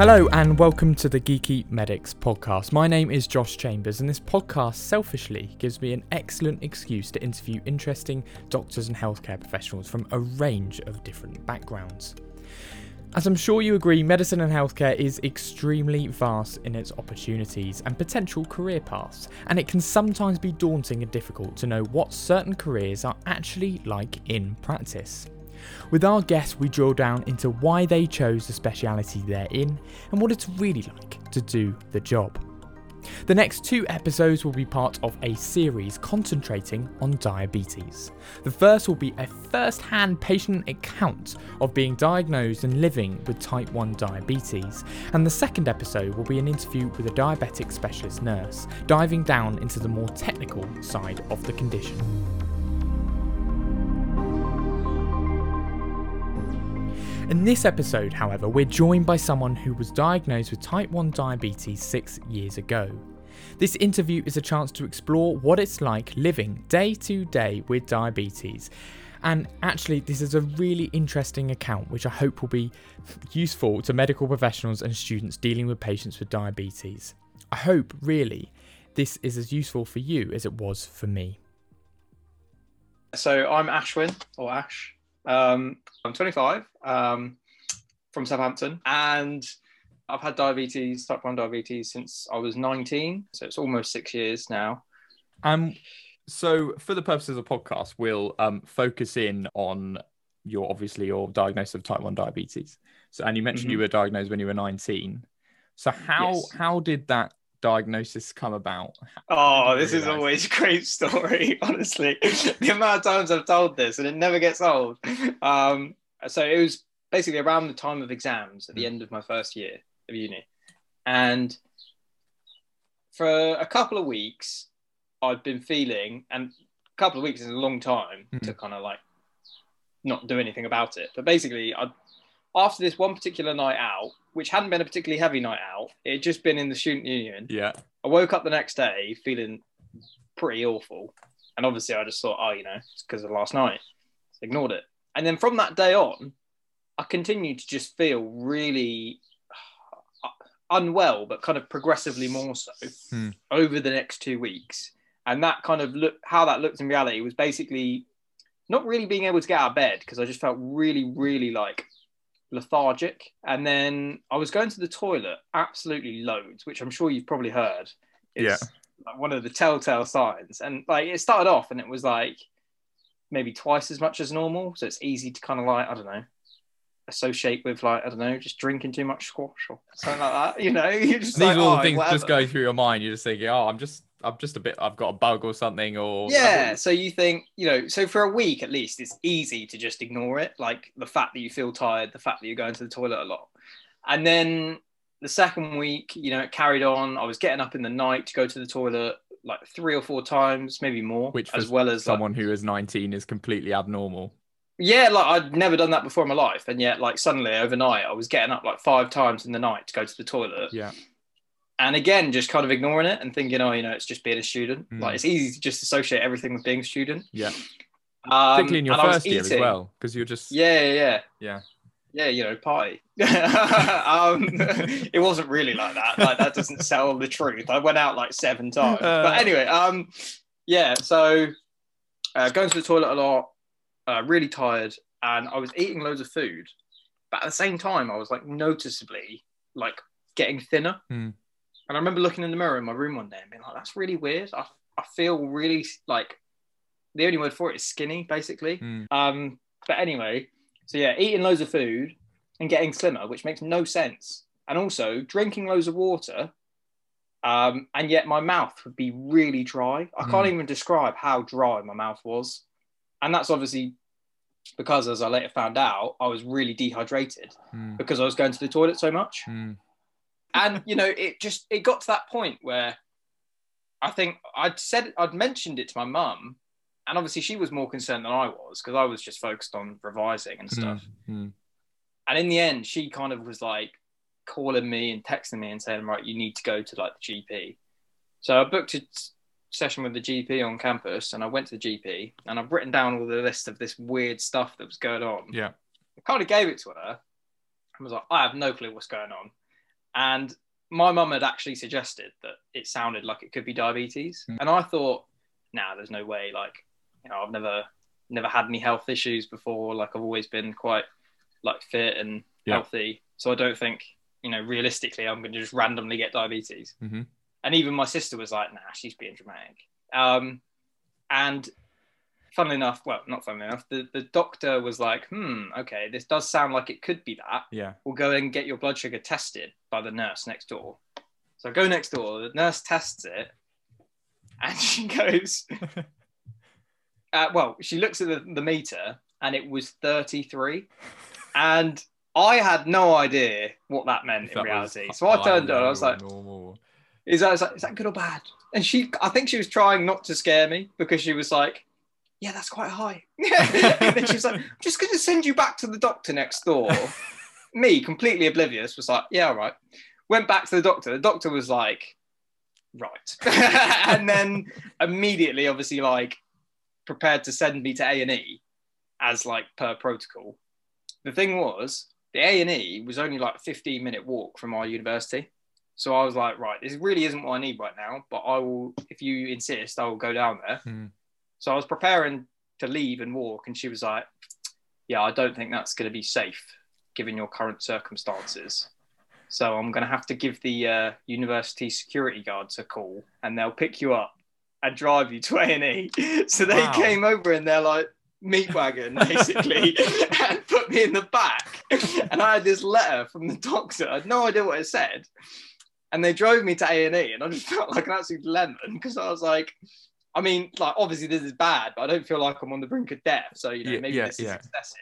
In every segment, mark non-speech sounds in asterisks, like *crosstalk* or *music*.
Hello and welcome to the Geeky Medics podcast. My name is Josh Chambers, and this podcast selfishly gives me an excellent excuse to interview interesting doctors and healthcare professionals from a range of different backgrounds. As I'm sure you agree, medicine and healthcare is extremely vast in its opportunities and potential career paths, and it can sometimes be daunting and difficult to know what certain careers are actually like in practice. With our guests, we drill down into why they chose the speciality they're in and what it's really like to do the job. The next two episodes will be part of a series concentrating on diabetes. The first will be a first hand patient account of being diagnosed and living with type 1 diabetes, and the second episode will be an interview with a diabetic specialist nurse, diving down into the more technical side of the condition. In this episode, however, we're joined by someone who was diagnosed with type 1 diabetes six years ago. This interview is a chance to explore what it's like living day to day with diabetes. And actually, this is a really interesting account, which I hope will be useful to medical professionals and students dealing with patients with diabetes. I hope, really, this is as useful for you as it was for me. So I'm Ashwin, or Ash. Um, I'm 25 um, from Southampton, and I've had diabetes, type 1 diabetes, since I was 19. So it's almost six years now. Um, so for the purposes of the podcast, we'll um, focus in on your obviously your diagnosis of type 1 diabetes. So, and you mentioned mm-hmm. you were diagnosed when you were 19. So how yes. how did that diagnosis come about? Oh, this is always a great story, *laughs* honestly. the amount of times I've told this and it never gets old. Um, so it was basically around the time of exams at the mm. end of my first year of uni. And for a couple of weeks, I'd been feeling, and a couple of weeks is a long time mm. to kind of like not do anything about it. But basically, I after this one particular night out, which hadn't been a particularly heavy night out, it had just been in the student union. Yeah. I woke up the next day feeling pretty awful. And obviously, I just thought, oh, you know, it's because of last night. Ignored it. And then from that day on, I continued to just feel really unwell, but kind of progressively more so hmm. over the next two weeks. And that kind of look how that looked in reality was basically not really being able to get out of bed because I just felt really, really like lethargic. And then I was going to the toilet absolutely loads, which I'm sure you've probably heard. yeah. Like one of the telltale signs. And like it started off and it was like maybe twice as much as normal. So it's easy to kind of like, I don't know, associate with like, I don't know, just drinking too much squash or something like that. You know, *laughs* you just these like, all oh, the things whatever. just go through your mind. You're just thinking, oh, I'm just I'm just a bit I've got a bug or something or yeah so you think you know so for a week at least it's easy to just ignore it like the fact that you feel tired the fact that you're going to the toilet a lot. And then the second week you know it carried on. I was getting up in the night to go to the toilet like three or four times maybe more which as well as someone like, who is 19 is completely abnormal. Yeah like I'd never done that before in my life and yet like suddenly overnight I was getting up like five times in the night to go to the toilet. Yeah and again just kind of ignoring it and thinking oh you know it's just being a student. Mm. like it's easy to just associate everything with being a student. Yeah. Um, particularly in your first year as well because you're just yeah yeah yeah. Yeah. You know party. *laughs* Um, *laughs* it wasn't really like that. Like that doesn't sell the truth. I went out like seven *laughs* times. Uh, but anyway um yeah so uh, going to the toilet a lot uh, really tired and i was eating loads of food. But at the same time i was like noticeably like getting thinner. Mm. And I remember looking in the mirror in my room one day and being like, that's really weird. I, I feel really like the only word for it is skinny, basically. Mm. Um, but anyway, so yeah, eating loads of food and getting slimmer, which makes no sense. And also drinking loads of water. Um, and yet my mouth would be really dry. I can't mm. even describe how dry my mouth was. And that's obviously because, as I later found out, I was really dehydrated mm. because I was going to the toilet so much. Hmm and you know, it just it got to that point where I think I'd said I'd mentioned it to my mum, and obviously she was more concerned than I was because I was just focused on revising and stuff. Mm-hmm. And in the end, she kind of was like calling me and texting me and saying, "Right, you need to go to like the GP." So I booked a session with the GP on campus, and I went to the GP, and I've written down all the list of this weird stuff that was going on. Yeah, I kind of gave it to her. I was like, "I have no clue what's going on." And my mum had actually suggested that it sounded like it could be diabetes. Mm. And I thought, nah, there's no way. Like, you know, I've never never had any health issues before. Like I've always been quite like fit and Yeah. healthy. So I don't think, you know, realistically I'm gonna just randomly get diabetes. Mhm. And even my sister was like, nah, she's being dramatic. Um and funnily enough, well, not funnily enough, the, the doctor was like, hmm, okay, this does sound like it could be that Yeah. we'll go and get your blood sugar tested by the nurse next door. So I go next door, the nurse tests it, and *laughs* she goes, *laughs* uh, well, she looks at the, the meter and it was 33. And I had no idea what that meant in reality. So I turned to her and I was like, normal. is that, I was like, is that good or bad? And she, I think she was trying not to scare me because she was like, yeah, that's quite high. *laughs* and then she was like, I'm just going to send you back to the doctor next door. *laughs* me, completely oblivious, was like, yeah, all right. Went back to the doctor. The doctor was like, right. *laughs* and then immediately, obviously, like, prepared to send me to A&E as like per protocol. The thing was, the A&E was only like a 15 minute walk from our university. So I was like, right, this really isn't what I need right now, but I will, if you insist, I will go down there. Hmm. So I was preparing to leave and walk, and she was like, yeah, I don't think that's going to be safe given your current circumstances. So I'm going to have to give the uh, university security guards a call, and they'll pick you up and drive you to A&E. *laughs* So they Wow. came over and they're like meat wagon, *laughs* basically, *laughs* and put me in the back. And I had this letter from the doctor. I had no idea what it said. And they drove me to A&E, and I just felt like an absolute lemon because I was like, I mean, like obviously this is bad, but I don't feel like I'm on the brink of death. So you know, Yeah, maybe yeah, this is yeah. excessive.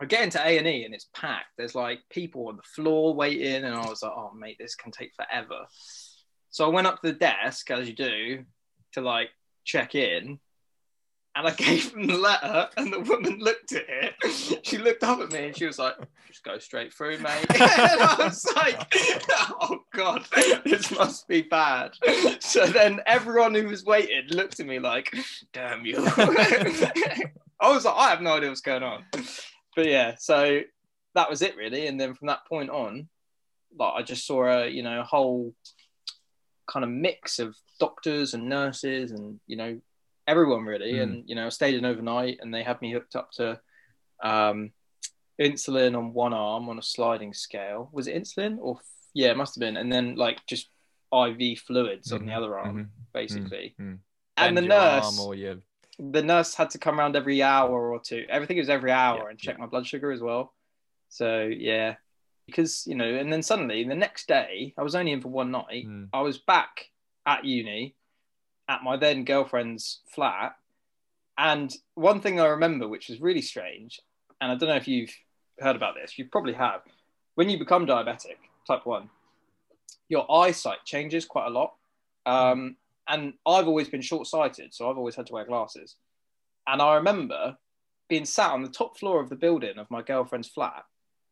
I get into A and E and it's packed. There's like people on the floor waiting, and I was like, "Oh, mate, this can take forever." So I went up to the desk, as you do, to like check in, and I *laughs* gave them the letter, and the woman looked at it. She looked up at me and she was like, "Just go straight through, mate." *laughs* *laughs* and I was like, "Oh God, this must be bad." So then everyone who was waiting looked at me like, "Damn you!" I was like, "I have no idea what's going on." But yeah, so that was it really, and then from that point on, like I just saw a you know a whole kind of mix of doctors and nurses and you know everyone really Mm. and you know I stayed in overnight and they had me hooked up to um insulin on one arm on a sliding scale was it insulin or yeah it must have been and then like just iv fluids on the Mhm, other arm mhm. basically mm. and the nurse or your- the nurse had to come around every hour or two. Everything was every hour Yeah, and check yeah. my blood sugar as well. So yeah, because you know, and then suddenly the next day, I was only in for one night. Mm. I was back at uni, at my then girlfriend's flat, and one thing I remember, which was really strange, and I don't know if you've heard about this. You probably have. When you become diabetic, type one, your eyesight changes quite a lot. Um, and I've always been short sighted, so I've always had to wear glasses. And I remember being sat on the top floor of the building of my girlfriend's flat,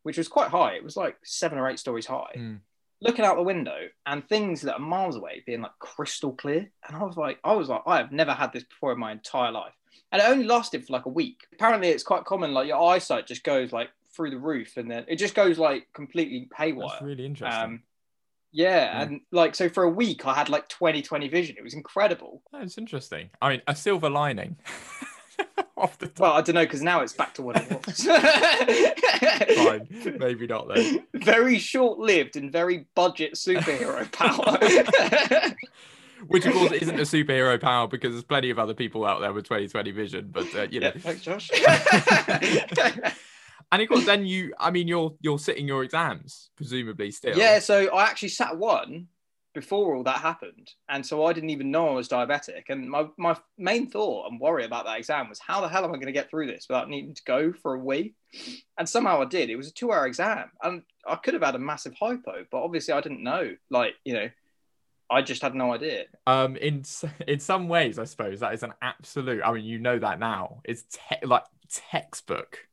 which was quite high. It was like seven or eight stories high, Mm. Looking out the window and things that are miles away being like crystal clear. And I was like, I was like, I have never had this before in my entire life. And it only lasted for like a week. Apparently, it's quite common, like your eyesight just goes like through the roof and then it just goes like completely haywire. That's really interesting. Um, yeah, Yeah. and like so for a week I had like 20 20 vision. It was incredible. That's interesting. I mean, a silver lining *laughs* off the top. Well, I don't know because now it's back to what it was. *laughs* *laughs* Fine, maybe not then. Very short lived and very budget superhero *laughs* power. Which, of course, isn't a superhero power because there's plenty of other people out there with 2020 vision. But uh, you know, yeah, thanks, Josh. and of course, then you, I mean, you're you're sitting your exams, presumably still. yeah, so I actually sat one before all that happened, and so I didn't even know I was diabetic. And my my main thought and worry about that exam was how the hell am I going to get through this without needing to go for a wee? And somehow I did. It was a two-hour exam, and I could have had a massive hypo, but obviously I didn't know. Like you know, I just had no idea. Um, in *laughs* in some ways, I suppose that is an absolute. I mean, you know that now. It's te- like textbook,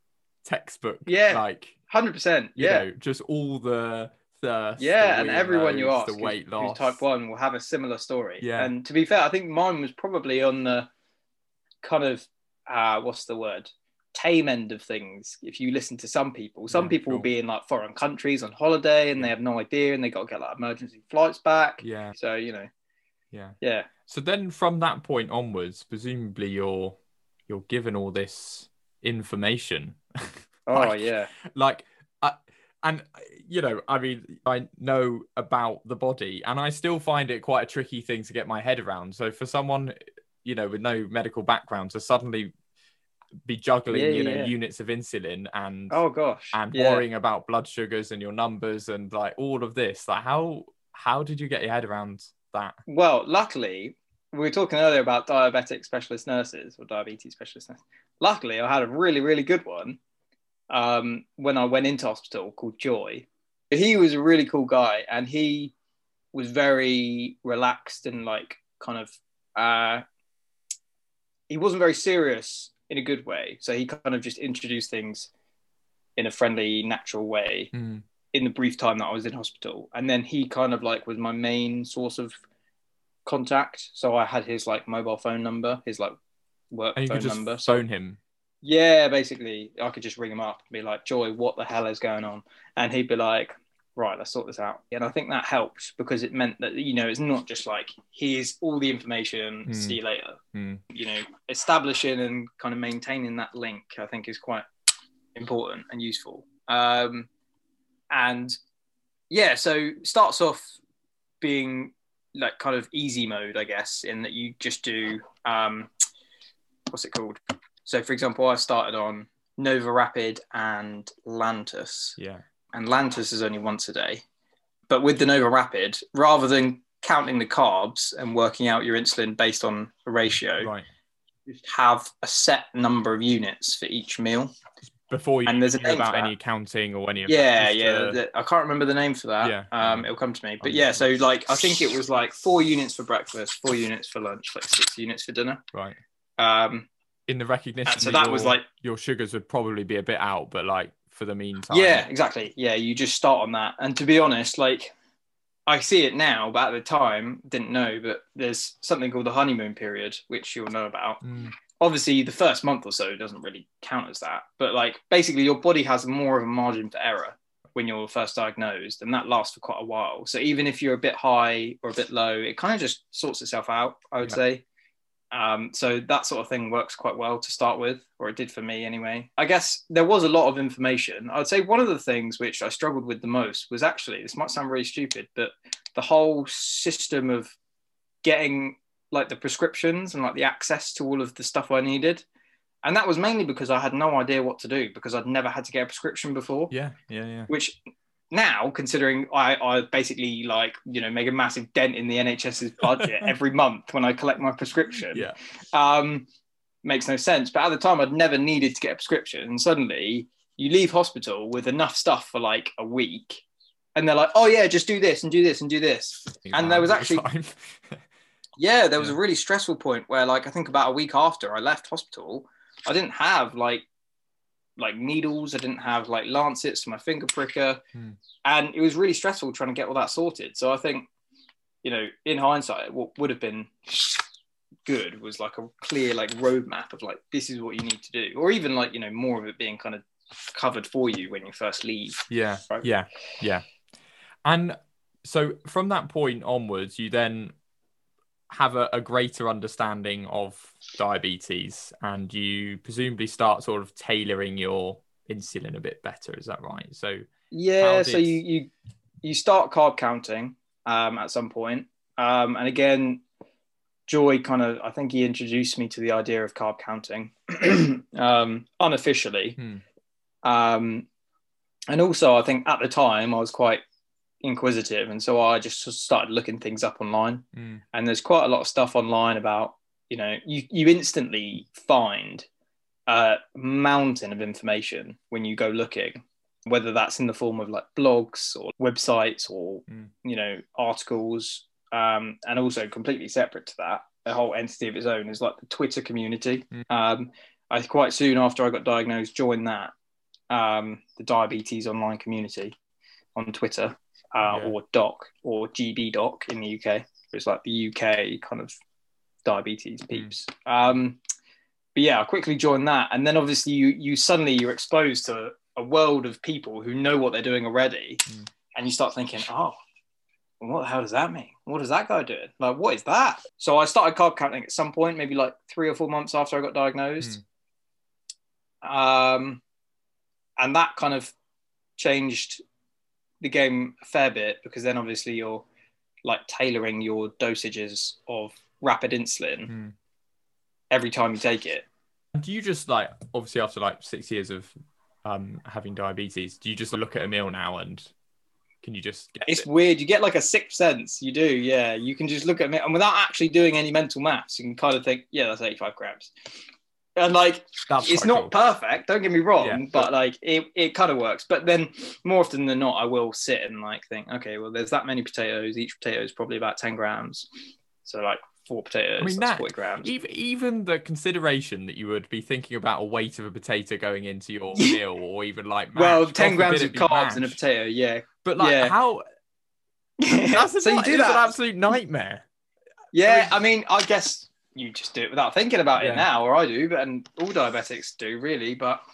textbook. Yeah, like Hundred percent. Yeah. know, just all the thirst. Yeah, and everyone you ask the who's- weight loss. type one will have a similar story. Yeah. And to be fair, I think mine was probably on the kind of uh, what's the word tame end of things if you listen to some people some Yeah, people will be in like foreign countries on holiday and they have no idea and they got to get like emergency flights back Yeah. so you know Yeah. yeah So then from that point onwards, presumably you're you're given all this information. *laughs* oh Like- yeah like and uh, you know, I mean, I know about the body and I still find it quite a tricky thing to get my head around. So for someone, you know, with no medical background to suddenly be juggling, Yeah, you know, yeah. units of insulin and oh gosh and yeah. worrying about blood sugars and your numbers and like all of this, like how how did you get your head around that? Well, luckily, we were talking earlier about diabetic specialist nurses or diabetes specialist nurses. Luckily, I had a really, really good one um, when I went into hospital called Joy. He was a really cool guy and he was very relaxed and like kind of, uh, he wasn't very serious in a good way. So he kind of just introduced things in a friendly, natural way Mm. in the brief time that I was in hospital. And then he kind of like was my main source of contact. So I had his like mobile phone number, his like work And you phone could just number. Phone him. Yeah, basically I could just ring him up and be like, Joy, what the hell is going on? And he'd be like, Right, let's sort this out. And I think that helped because it meant that, you know, it's not just like, here's all the information, Hmm. see you later. Hmm. You know, establishing and kind of maintaining that link, I think is quite important and useful. Um, and yeah, so starts off being like kind of easy mode, I guess, in that you just do um, what's it called? So, for example, I started on NovoRapid and Lantus, Yeah. and Lantus is only once a day. But with the NovoRapid, rather than counting the carbs and working out your insulin based on a ratio, Right. just have a set number of units for each meal. Before you And there's a about any counting or any of Yeah, that. yeah. I can't remember the name for that. Yeah. Um, it'll come to me. But yeah, so like I think it was like four units for breakfast, four units for lunch, like six units for dinner. right. Um, In the recognition. and so that was your- like your sugars would probably be a bit out, but like for the meantime. Yeah, exactly. Yeah, you just start on that. And to be honest, like I see it now, but at the time didn't know. But there's something called the honeymoon period, which you'll know about. Mm, Obviously, the first month or so doesn't really count as that. But like basically, your body has more of a margin for error when you're first diagnosed, and that lasts for quite a while. So even if you're a bit high or a bit low, it kind of just sorts itself out. I would Yeah. say. Um, so that sort of thing works quite well to start with, or it did for me anyway. I guess there was a lot of information. I'd say one of the things which I struggled with the most was actually, this might sound really stupid, but the whole system of getting like the prescriptions and like the access to all of the stuff I needed. And that was mainly because I had no idea what to do because I'd never had to get a prescription before yeah, yeah, yeah. which now considering I, I basically like you know make a massive dent in the NHS's budget *laughs* every month when I collect my prescription. Yeah. um makes no sense. But at the time I'd never needed to get a prescription. And suddenly you leave hospital with enough stuff for like a week. And they're like oh yeah just do this and do this and do this. And there was actually- *laughs* yeah there was Yeah. a really stressful point where like I think about a week after I left hospital I didn't have like like needles. I didn't have like lancets for my finger pricker. Hmm. and it was really stressful trying to get all that sorted. So I think you know in hindsight what would have been good was like a clear like roadmap of like this is what you need to do. Or even like you know more of it being kind of covered for you when you first leave. Yeah, Right. yeah, yeah. And so from that point onwards, you then have a, a greater understanding of diabetes and you presumably start sort of tailoring your insulin a bit better. Is that right? So, Yeah, How so you you you start carb counting um, at some point, um, and again, Joy kind of I think he introduced me to the idea of carb counting *clears throat* um, unofficially, Hmm. um, and also I think at the time I was quite inquisitive, and so I just started looking things up online. Mm, and there's quite a lot of stuff online about you know you you instantly find a mountain of information when you go looking whether that's in the form of like blogs or websites or Mm. you know articles. Um, and also completely separate to that a whole entity of its own is like the twitter community. Mm. um, i quite soon after i got diagnosed joined that um, the diabetes online community on twitter uh, Yeah. or doc or gb doc in the uk it's like the uk kind of diabetes Mm. peeps um, but yeah, I quickly joined that, and then obviously you you suddenly you're exposed to a world of people who know what they're doing already, Mm. and you start thinking, oh, what the hell does that mean? What is that guy doing? Like, what is that? So I started carb counting at some point, maybe like three or four months after I got diagnosed. Um, and that kind of changed the game a fair bit because then obviously you're like tailoring your dosages of rapid insulin Mm. every time you take it. Do you just like obviously after like six years of um having diabetes, do you just look at a meal now and can you just get It's it? weird. You get like a sixth sense. You do, yeah. You can just look at it and without actually doing any mental maths, you can kind of think, yeah, that's 85 grams. And like, That's it's not cool. perfect. Don't get me wrong, Yeah, but but- like, it, it kind of works. But then more often than not, I will sit and like think, okay, well, there's that many potatoes. Each potato is probably about 10 grams. So like four potatoes, I mean, that's that- 40 grams. Even even the consideration that you would be thinking about a weight of a potato going into your *laughs* meal, or even like well, 10 grams of carbs in a potato, yeah. But like, yeah. how? *laughs* That's so you do that. an absolute nightmare. Yeah, I mean, I guess you just do it without thinking about Yeah. it now, or I do, but and all diabetics do really. But I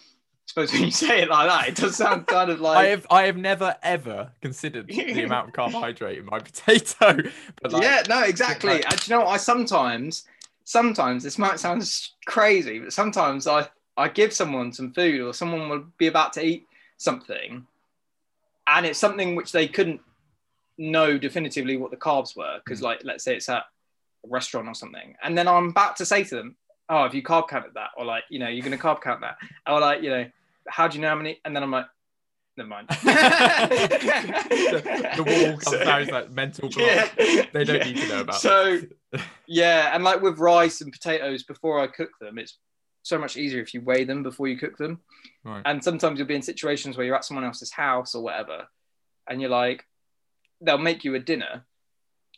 suppose when you say it like that, it does sound kind of *laughs* like I have I have never ever considered the *laughs* amount of carbohydrate in my potato. *laughs* But like, yeah, no, exactly. like- and you know what? I sometimes, sometimes this might sound crazy, but sometimes I I give someone some food, or someone will be about to eat something, and it's something which they couldn't know definitively what the carbs were, because Mm. like let's say it's at a restaurant or something, and then I'm about to say to them, "Oh, have you carb counted that?" Or like, you know, you're going to carb count that, or like, you know, how do you know how many? And then I'm like, never mind. *laughs* *laughs* the, the wall comes So- down, like mental *laughs* block. They don't need to know about so yeah and like with rice and potatoes before i cook them it's so much easier if you weigh them before you cook them Right. and sometimes you'll be in situations where you're at someone else's house or whatever and you're like they'll make you a dinner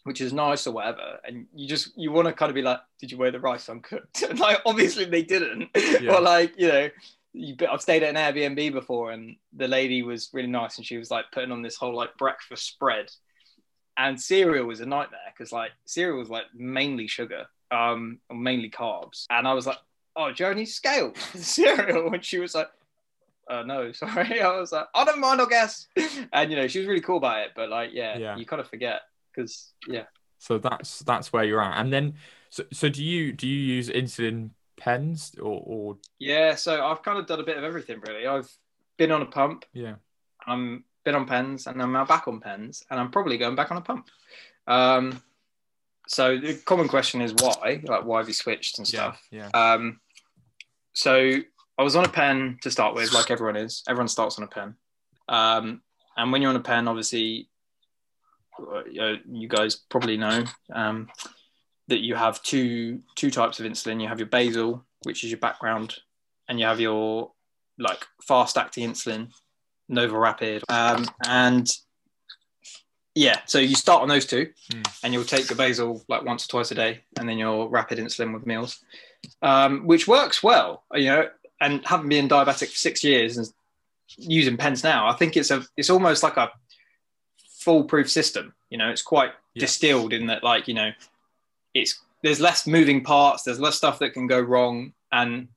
which is nice or whatever and you just you want to kind of be like did you weigh the rice uncooked and *laughs* like obviously they didn't Yeah. or like you know you, I've stayed at an Airbnb before, and the lady was really nice, and she was like putting on this whole like breakfast spread, and cereal was a nightmare because like cereal was like mainly sugar, um, or mainly carbs, and I was like, "Oh, do you have any scales *laughs* for the cereal?" And she was like, "Oh no, *laughs* sorry." I was like, "I don't mind, I guess," and you know she was really cool about it, but like, yeah, Yeah. you kind of forget because yeah, So that's that's where you're at. And then so so do you do you use insulin pens or or yeah. So I've kind of done a bit of everything really. I've been on a pump. yeah. I'm been on pens and I'm now back on pens and I'm probably going back on a pump. Um, so the common question is why? Like why have you switched and stuff? Yeah. stuff? Yeah. Um, so I was on a pen to start with, like everyone is. Everyone starts on a pen. Um, and when you're on a pen, obviously, uh, you guys probably know um, that you have two two types of insulin. You have your basal, which is your background, and you have your like fast acting insulin, NovoRapid, um, and yeah. So you start on those two, Mm. and you'll take your basal like once or twice a day, and then your rapid insulin with meals, um, which works well. You know, and having been diabetic for six years and using pens now, I think it's a it's almost like a foolproof system. You know, it's quite Yeah. distilled in that like you know, it's there's less moving parts, there's less stuff that can go wrong, and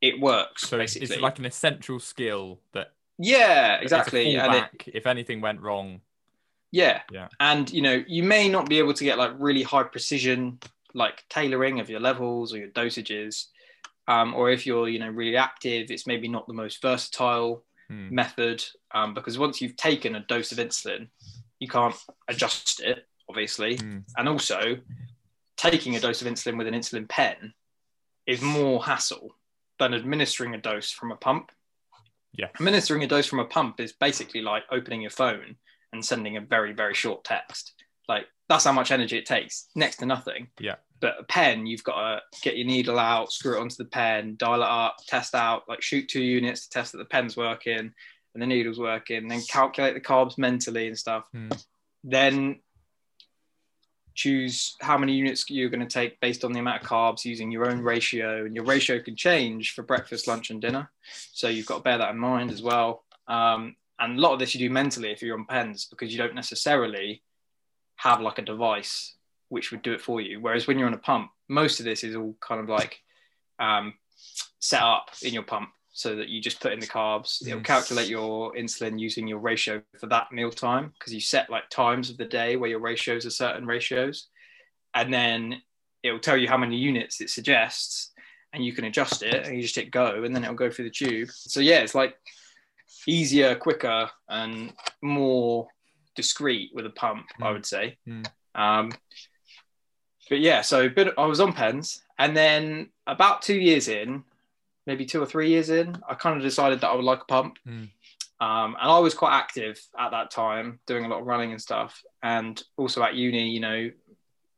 it works So it's, basically. it's like an essential skill that yeah, exactly, and it, if anything went wrong. Yeah. Yeah. And you know, you may not be able to get like really high precision like tailoring of your levels or your dosages. Um, or if you're, you know, really active, it's maybe not the most versatile Hmm. method. Um, because once you've taken a dose of insulin, you can't adjust it, obviously. Hmm. And also taking a dose of insulin with an insulin pen is more hassle than administering a dose from a pump. Yeah. Administering a dose from a pump is basically like opening your phone and sending a very, very short text. Like that's how much energy it takes, next to nothing. Yeah. But a pen, you've got to get your needle out, screw it onto the pen, dial it up, test out, like shoot two units to test that the pen's working and the needle's working, then calculate the carbs mentally and stuff. Hmm. Then choose how many units you're going to take based on the amount of carbs using your own ratio and your ratio can change for breakfast lunch and dinner so you've got to bear that in mind as well um, and a lot of this you do mentally if you're on pens because you don't necessarily have like a device which would do it for you whereas when you're on a pump most of this is all kind of like um, set up in your pump so that you just put in the carbs. It'll Mm. calculate your insulin using your ratio for that meal time because you set like times of the day where your ratios are certain ratios. And then it'll tell you how many units it suggests and you can adjust it and you just hit go and then it'll go through the tube. So yeah, it's like easier, quicker, and more discreet with a pump, I Mm. would say. Mm. Um, but yeah, so bit, I was on pens, and then about two years in, maybe two or three years in, I kind of decided that I would like a pump. Mm. Um, and I was quite active at that time, doing a lot of running and stuff, and also at uni, you know,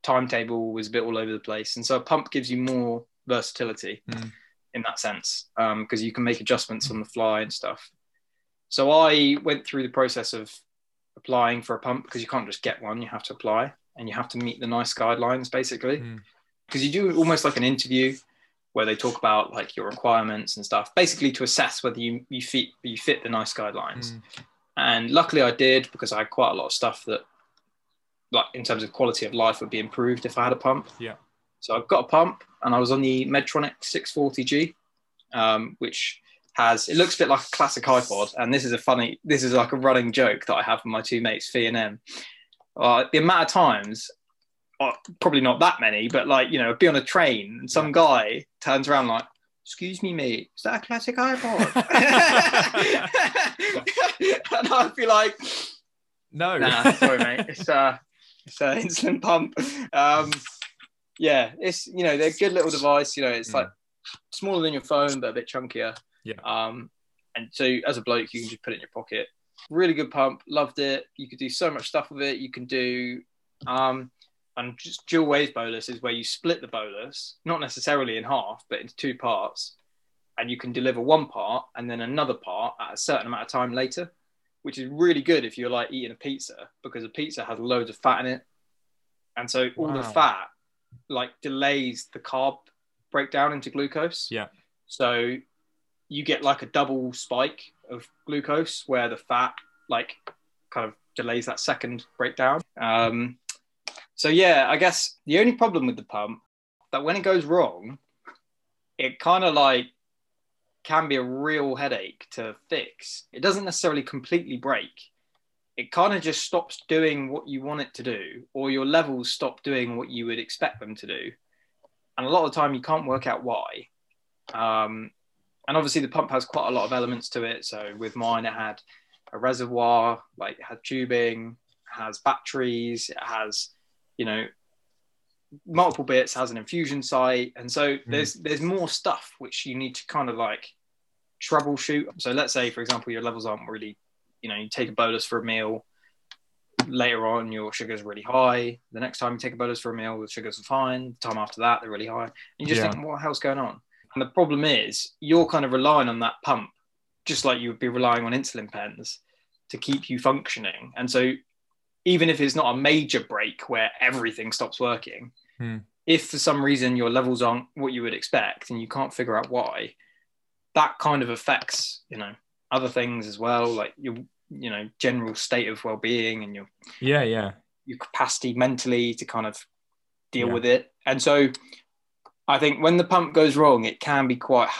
timetable was a bit all over the place, and so a pump gives you more versatility Mm. in that sense because you can make adjustments on the fly and stuff. So I went through the process of applying for a pump because you can't just get one; you have to apply and you have to meet the NICE guidelines basically. Mm. Because you do almost like an interview where they talk about like your requirements and stuff, basically to assess whether you you fit you fit the NICE guidelines. Mm. And luckily, I did because I had quite a lot of stuff that, like in terms of quality of life, would be improved if I had a pump. Yeah. So I've got a pump, and I was on the Medtronic 640G, um, which has it looks a bit like a classic iPod. And this is a funny, this is like a running joke that I have with my two mates, Fee and M. Uh, the amount of times, uh, probably not that many, but like you know, be on a train and some guy turns around like. Excuse me, mate. Is that a classic iPod? *laughs* *laughs* and I'd be like, No. nah, sorry, mate. It's uh, it's an insulin pump. Um, yeah, it's you know they're a good little device. You know, it's Mm. like smaller than your phone but a bit chunkier. Yeah. Um, and so as a bloke, you can just put it in your pocket. Really good pump. Loved it. You could do so much stuff with it. You can do um, and just dual wave bolus is where you split the bolus, not necessarily in half, but into two parts, and you can deliver one part and then another part at a certain amount of time later which is really good if you're like eating a pizza because a pizza has loads of fat in it. And so all the fat like delays the carb breakdown into glucose. Yeah. So you get like a double spike of glucose where the fat like kind of delays that second breakdown. Um, so yeah, I guess the only problem with the pump that when it goes wrong, it kind of like can be a real headache to fix. It doesn't necessarily completely break. It kind of just stops doing what you want it to do, or your levels stop doing what you would expect them to do. And a lot of the time, you can't work out why. Um, and obviously, the pump has quite a lot of elements to it. So with mine, it had a reservoir, like it had tubing, has batteries, it has, you know, multiple bits, has an infusion site, and so hmm. there's there's more stuff which you need to kind of like troubleshoot. So let's say, for example, your levels aren't really, you know, you take a bolus for a meal. Later on, your sugars really high. The next time you take a bolus for a meal, the sugars are fine. The time after that, they're really high. And you just Yeah. think, what the hell's going on? And the problem is, you're kind of relying on that pump, just like you would be relying on insulin pens to keep you functioning. And so, even if it's not a major break where everything stops working, Hmm. if for some reason your levels aren't what you would expect and you can't figure out why, that kind of affects, you know, other things as well, like your, you know, general state of well-being and your Yeah, yeah. your capacity mentally to kind of deal Yeah. with it. And so, I think when the pump goes wrong, it can be quite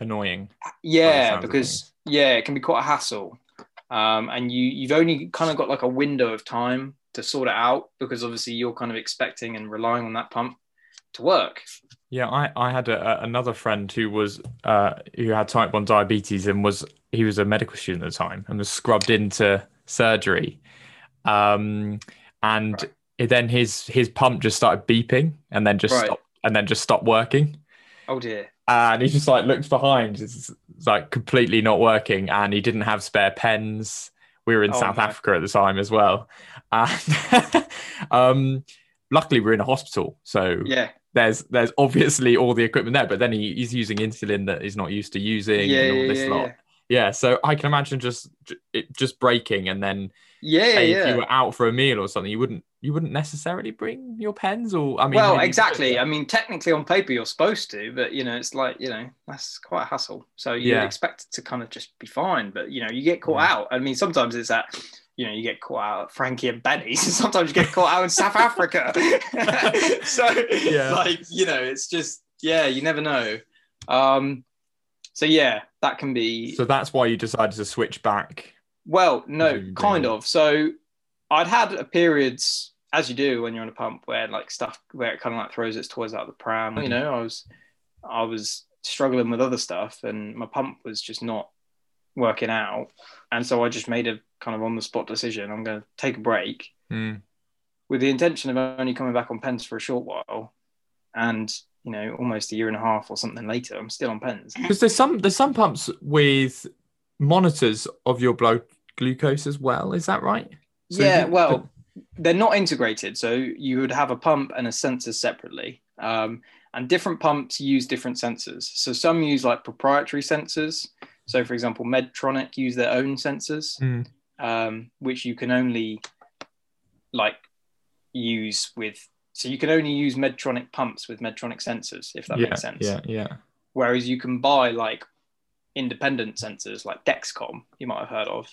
Annoying. yeah, because yeah, it can be quite a hassle, um, and you you've only kind of got like a window of time to sort it out because obviously you're kind of expecting and relying on that pump to work. Yeah, I, I had a, a- another friend who was uh, who had type one diabetes and was he was a medical student at the time and was scrubbed into surgery, um, and Right. then his his pump just started beeping and then just Right. stopped and then just stopped working, Oh dear. and he just like looked behind, it's, it's like completely not working, and he didn't have spare pens. We were in Oh, South no. Africa at the time as well, and *laughs* um, luckily we're in a hospital, so Yeah. there's there's obviously all the equipment there, but then he, he's using insulin that he's not used to using Yeah, and all yeah, this yeah, lot. yeah. Yeah, so I can imagine just it just breaking and then Yeah, say if you were out for a meal or something, you wouldn't you wouldn't necessarily bring your pens or I mean well, exactly. I mean, technically on paper you're supposed to, but you know, it's like you know that's quite a hassle. So you Yeah. expect it to kind of just be fine, but you know, you get caught Yeah. out. I mean, sometimes it's that you know you get caught out at Frankie and Benny's, *laughs* and sometimes you get caught out in South Africa. *laughs* so Yeah. like you know, it's just yeah, you never know. Um, so yeah, that can be. So that's why you decided to switch back. Well, no, kind of. So I'd had a periods, as you do when you're on a pump, where like stuff where it kind of like throws its toys out of the pram. You know, I was, I was struggling with other stuff, and my pump was just not working out, and so I just made a kind of on the spot decision. I'm going to take a break Mm. with the intention of only coming back on pens for a short while, and you know, almost a year and a half or something later, I'm still on pens. Because there's some there's some pumps with monitors of your blood glucose as well. Is that right? So yeah, you- well, they're not integrated, so you would have a pump and a sensor separately. Um, and different pumps use different sensors. So some use like proprietary sensors. So, for example, Medtronic use their own sensors, Mm. um, which you can only like use with. So you can only use Medtronic pumps with Medtronic sensors, if that yeah, makes sense. yeah, yeah. Whereas you can buy like independent sensors like Dexcom, you might have heard of,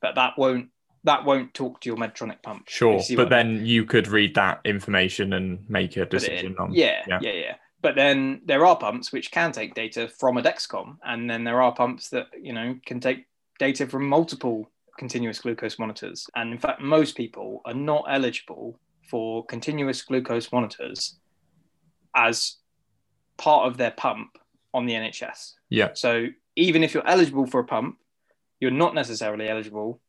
but that won't that won't talk to your Medtronic pump. Sure, but I then you could read that information and make a decision on. Yeah, yeah. yeah, yeah, But then there are pumps which can take data from a Dexcom, and then there are pumps that you know can take data from multiple continuous glucose monitors. And in fact, most people are not eligible for continuous glucose monitors as part of their pump on the NHS. yeah, So even if you're eligible for a pump, you're not necessarily eligible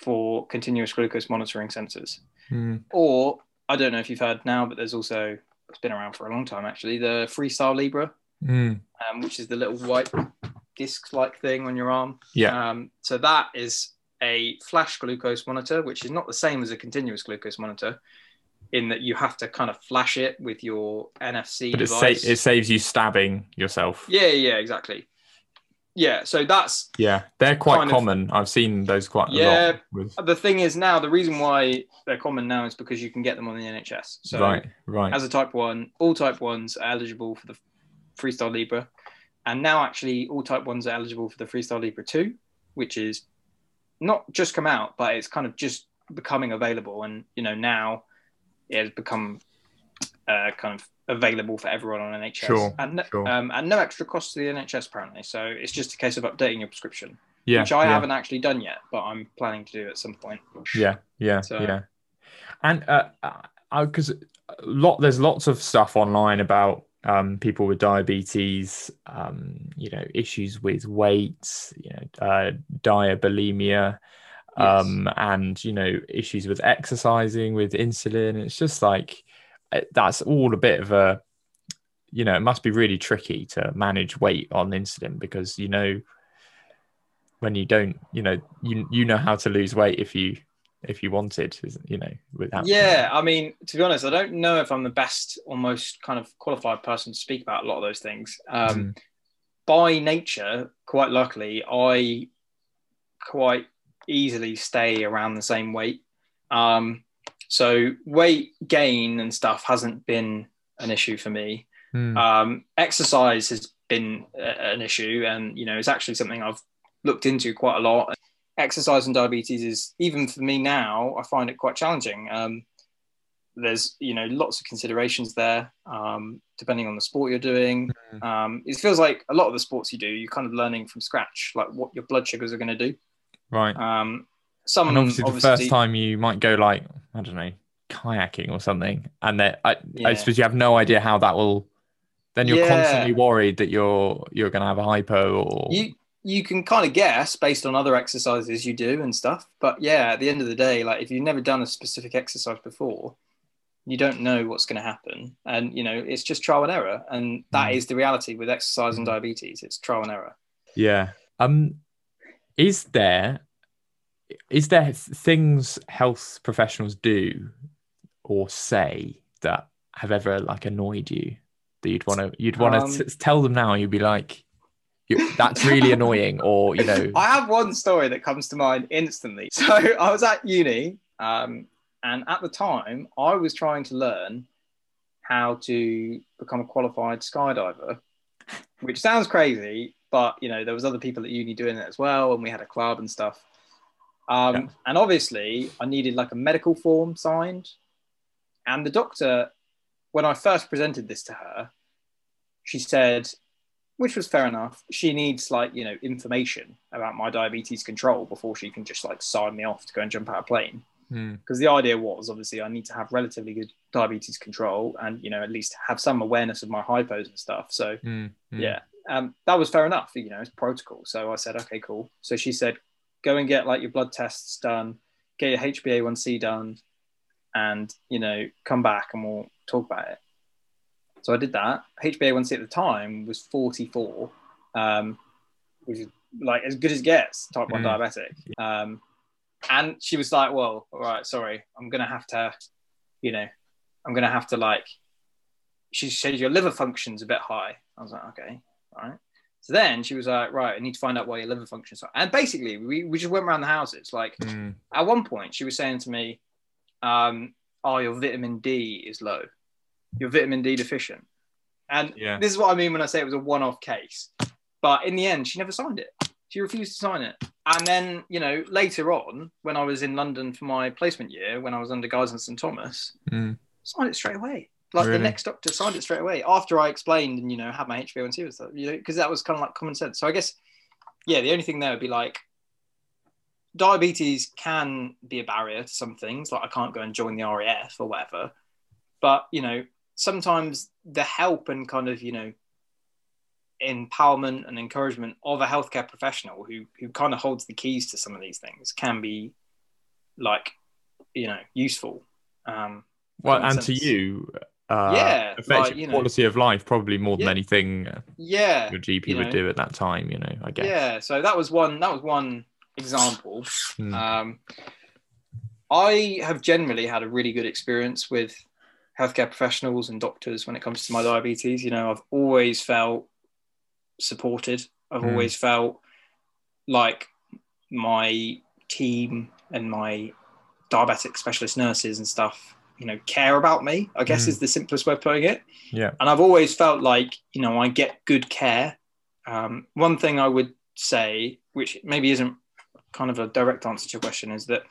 for continuous glucose monitoring sensors. Mm. Or I don't know if you've heard now, but there's also it's been around for a long time actually. The Freestyle Libre, Mm. um, which is the little white disc-like thing on your arm. yeah, Um, so that is a flash glucose monitor, which is not the same as a continuous glucose monitor, in that you have to kind of flash it with your NFC but it, sa- it saves you stabbing yourself. yeah, yeah, exactly. Yeah, so that's Yeah, they're quite Kind of- common. I've seen those quite a Yeah. lot. With the thing is now. The reason why they're common now is because you can get them on the NHS. So right, right. as a type one, all type ones are eligible for the Freestyle Libre, and now actually all type ones are eligible for the Freestyle Libre two, which is not just come out, but it's kind of just becoming available, and you know now it has become uh, kind of available for everyone on NHS, Sure, and no, sure. um, and no extra cost to the NHS apparently. So it's just a case of updating your prescription, yeah, which I yeah. haven't actually done yet, but I'm planning to do at some point. Yeah, yeah, So- yeah. And uh, because lot there's lots of stuff online about um, people with diabetes, um, you know, issues with weight, you know, uh, diabulimia, Yes. um, and you know, issues with exercising, with insulin. It's just like uh, that's all a bit of a, you know, it must be really tricky to manage weight on insulin because you know when you don't, you know, you you know how to lose weight if you if you wanted, you know, without Yeah, I mean, to be honest, I don't know if I'm the best or most kind of qualified person to speak about a lot of those things. Um, Mm. By nature, quite luckily, I quite easily stay around the same weight. Um, so weight gain and stuff hasn't been an issue for me. Mm. Um, exercise has been a- an issue, and you know, it's actually something I've looked into quite a lot. Exercise and diabetes is even for me now. I find it quite challenging. Um, there's you know lots of considerations there, um, depending on the sport you're doing. Mhm. Um, it feels like a lot of the sports you do, you're kind of learning from scratch, like what your blood sugars are going to do. right. Um, some and obviously, the first time you might go like I don't know kayaking or something, and then I, Yeah. I suppose you have no idea how that will. Then you're Yeah. constantly worried that you're you're going to have a hypo or you you can kind of guess based on other exercises you do and stuff but yeah at the end of the day like if you've never done a specific exercise before you don't know what's going to happen and you know it's just trial and error and that Mm. is the reality with exercise and Mm. diabetes it's trial and error yeah. Um, is there is there things health professionals do or say that have ever like annoyed you that you'd want to you'd want to Um, tell them now? You'd be like, that's really annoying, or you know, *laughs* i have one story that comes to mind instantly *laughs* so i was at uni um, and at the time i was trying to learn how to become a qualified skydiver which sounds crazy but you know there was other people at uni doing it as well and we had a club and stuff um, Yeah. and obviously i needed like a medical form signed and the doctor when i first presented this to her she said which was fair enough. She needs like you know information about my diabetes control before she can just like sign me off to go and jump out a plane. Mm. Because the idea was obviously I need to have relatively good diabetes control and you know at least have some awareness of my hypos and stuff. So Mm. Mm. yeah, um, that was fair enough. You know, it's protocol. So I said, okay, cool. So she said, go and get like your blood tests done, get your HbA1c done, and you know, come back and we'll talk about it. So I did that. HbA1c at the time was 44, um, which is like as good as gets, type one Mm. diabetic. Um, and she was like, well, all right, sorry, I'm gonna have to, you know, I'm gonna have to like. She said your liver function's a bit high. I was like, okay, all right. So then she was like, right, I need to find out why your liver functions. are. And basically, we, we just went around the houses. Like Mm. at one point, she was saying to me, um, oh, your vitamin D is low. You're vitamin D deficient. And Yeah. this is what I mean when I say it was a one off case. But in the end, she never signed it. She refused to sign it. And then, you know, later on, when I was in London for my placement year, when I was under Guys and St Thomas, Mm. signed it straight away. Like Really? the next doctor signed it straight away after I explained and you know had my HbA1c and stuff. You know, because that was kind of like common sense. So I guess, yeah, the only thing there would be like, diabetes can be a barrier to some things. Like I can't go and join the RAF or whatever. But you know, sometimes the help and kind of you know empowerment and encouragement of a healthcare professional who who kind of holds the keys to some of these things can be like you know useful. Um, Well, and to you, uh, Yeah, affects like, your you know. quality of life probably more than Yeah. anything uh, Yeah, your GP you would know. do at that time. You know, I guess. Yeah, so that was one. That was one example. Mm. Um, I have generally had a really good experience with healthcare professionals and doctors when it comes to my diabetes. You know, I've always felt supported. I've Mm. always felt like my team and my diabetic specialist nurses and stuff, you know, care about me. I guess Mm. is the simplest way of putting it Yeah. and I've always felt like you know I get good care. Um, one thing I would say, which maybe isn't kind of a direct answer to your question, is that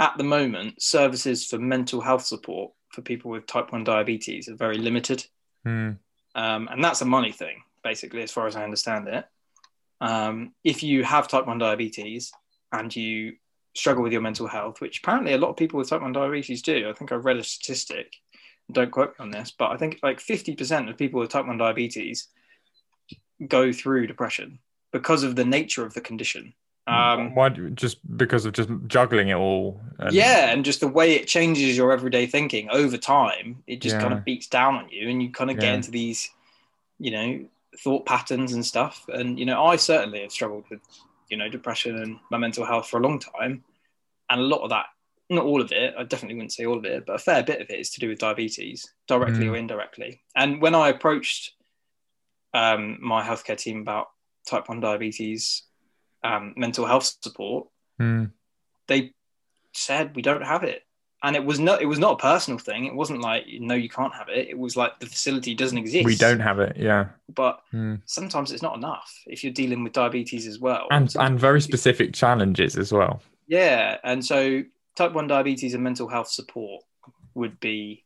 at the moment services for mental health support for people with type one diabetes are very limited, Mm. um, and that's a money thing, basically, as far as I understand it. Um, if you have type one diabetes and you struggle with your mental health, which apparently a lot of people with type one diabetes do, I think I read a statistic don't quote me on this, but I think like 50% of people with type 1 diabetes go through depression because of the nature of the condition. Um, Why? Just because of just juggling it all. and- yeah, and just the way it changes your everyday thinking over time, it just kind of beats down on you, and you kind of get into these, you know, thought patterns and stuff. And you know, I certainly have struggled with, you know, depression and my mental health for a long time, and a lot of that, not all of it, I definitely wouldn't say all of it, but a fair bit of it is to do with diabetes, directly Mm. or indirectly. And when I approached um, my healthcare team about type one diabetes um, mental health support, Mm. they said we don't have it and it was not it was not a personal thing it wasn't like no you can't have it it was like the facility doesn't exist We don't have it. Yeah. but Mm. sometimes it's not enough if you're dealing with diabetes as well And and very specific challenges as well. yeah and so type 1 diabetes and mental health support would be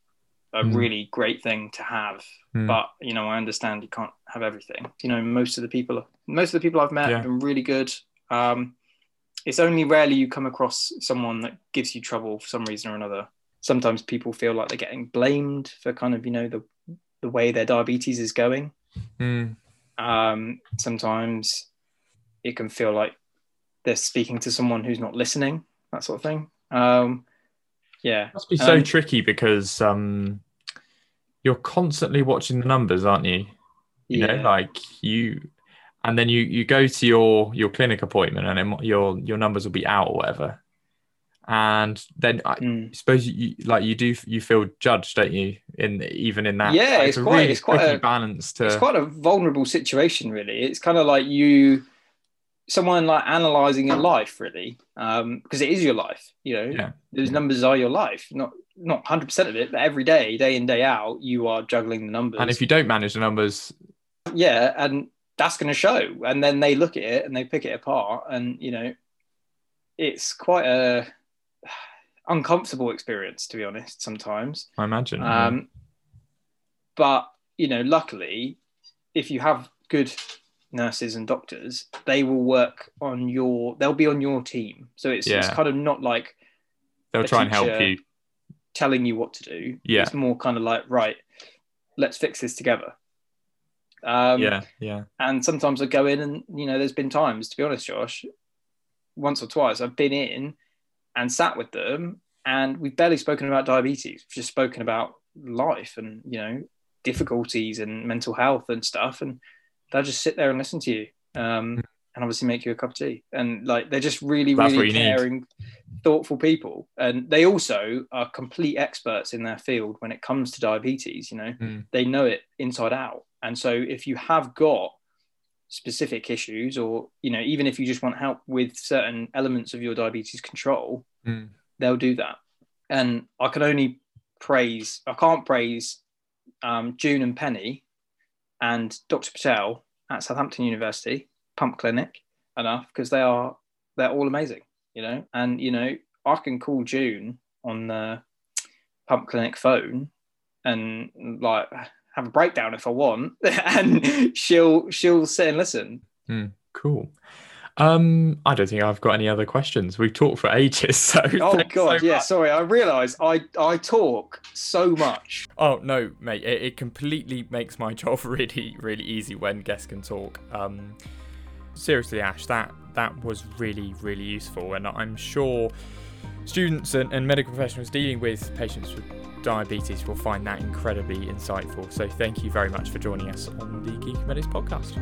a Mm. really great thing to have Mm. but you know i understand you can't have everything you know most of the people most of the people i've met Yeah. have been really good um, it's only rarely you come across someone that gives you trouble for some reason or another. Sometimes people feel like they're getting blamed for kind of you know the the way their diabetes is going. Mm. um, sometimes it can feel like they're speaking to someone who's not listening that sort of thing. Um, yeah. Must be so Um, tricky because um, you're constantly watching the numbers, aren't you? You yeah. know, like you, and then you you go to your your clinic appointment, and then your your numbers will be out or whatever, and then I Mm. suppose you like you do you feel judged, don't you? In even in that, Yeah, Like, it's a quite- really it's quite a- balance to. it's quite a vulnerable situation really it's kind of like you someone like analyzing your life really um because it is your life you know Yeah. those numbers are your life not not 100% of it but every day day in day out you are juggling the numbers and if you don't manage the numbers, yeah and that's going to show and then they look at it and they pick it apart and you know it's quite a uncomfortable experience to be honest sometimes I imagine. yeah. um, but you know, luckily, if you have good nurses and doctors, they will work on your. They'll be on your team. So it's it's kind of not like They'll try and help you. telling you what to do. Yeah. It's more kind of like right, let's fix this together. Um, yeah, yeah. And sometimes I go in and, you know, there's been times, to be honest, Josh, once or twice, I've been in and sat with them and we've barely spoken about diabetes. We've just spoken about life and, you know, difficulties and mental health and stuff. And they'll just sit there and listen to you um, and obviously make you a cup of tea. And like, they're just really, That's really you need. caring, thoughtful people. And they also are complete experts in their field when it comes to diabetes, you know Mm. they know it inside out. And so if you have got specific issues or you know even if you just want help with certain elements of your diabetes control, Mm. they'll do that. And I can only praise I can't praise um, June and Penny and Dr. Patel at Southampton University Pump Clinic enough because they are they're all amazing, you know. And you know I can call June on the Pump Clinic phone and like have a breakdown if I want, *laughs* and she'll she'll sit and listen. Cool. Um, I don't think I've got any other questions. We've talked for ages, *laughs* so Oh God, so yeah. much. Sorry, I realise I I talk so much. Oh no, mate! It, it completely makes my *laughs* job really, really easy when guests can talk. Um, seriously, Ash, that that was really, really useful, and I'm sure students and, and medical professionals dealing with patients with diabetes will find that incredibly insightful. So, thank you very much for joining us on the Geeky Medics podcast.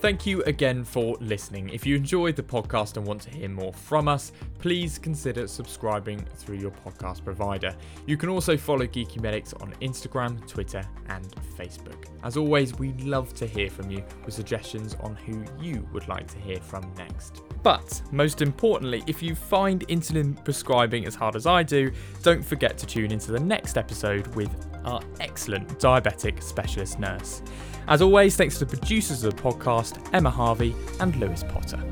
Thank you again for listening. If you enjoyed the podcast and want to hear more from us, please consider subscribing through your podcast provider. You can also follow Geeky Medics on Instagram, Twitter, and Facebook. As always, we'd love to hear from you with suggestions on who you would like to hear from next. But most importantly, if you find insulin prescribing as hard as I do, don't forget to tune into the next episode with our excellent diabetic specialist nurse. As always, thanks to the producers of the podcast, Emma Harvey and Lewis Potter.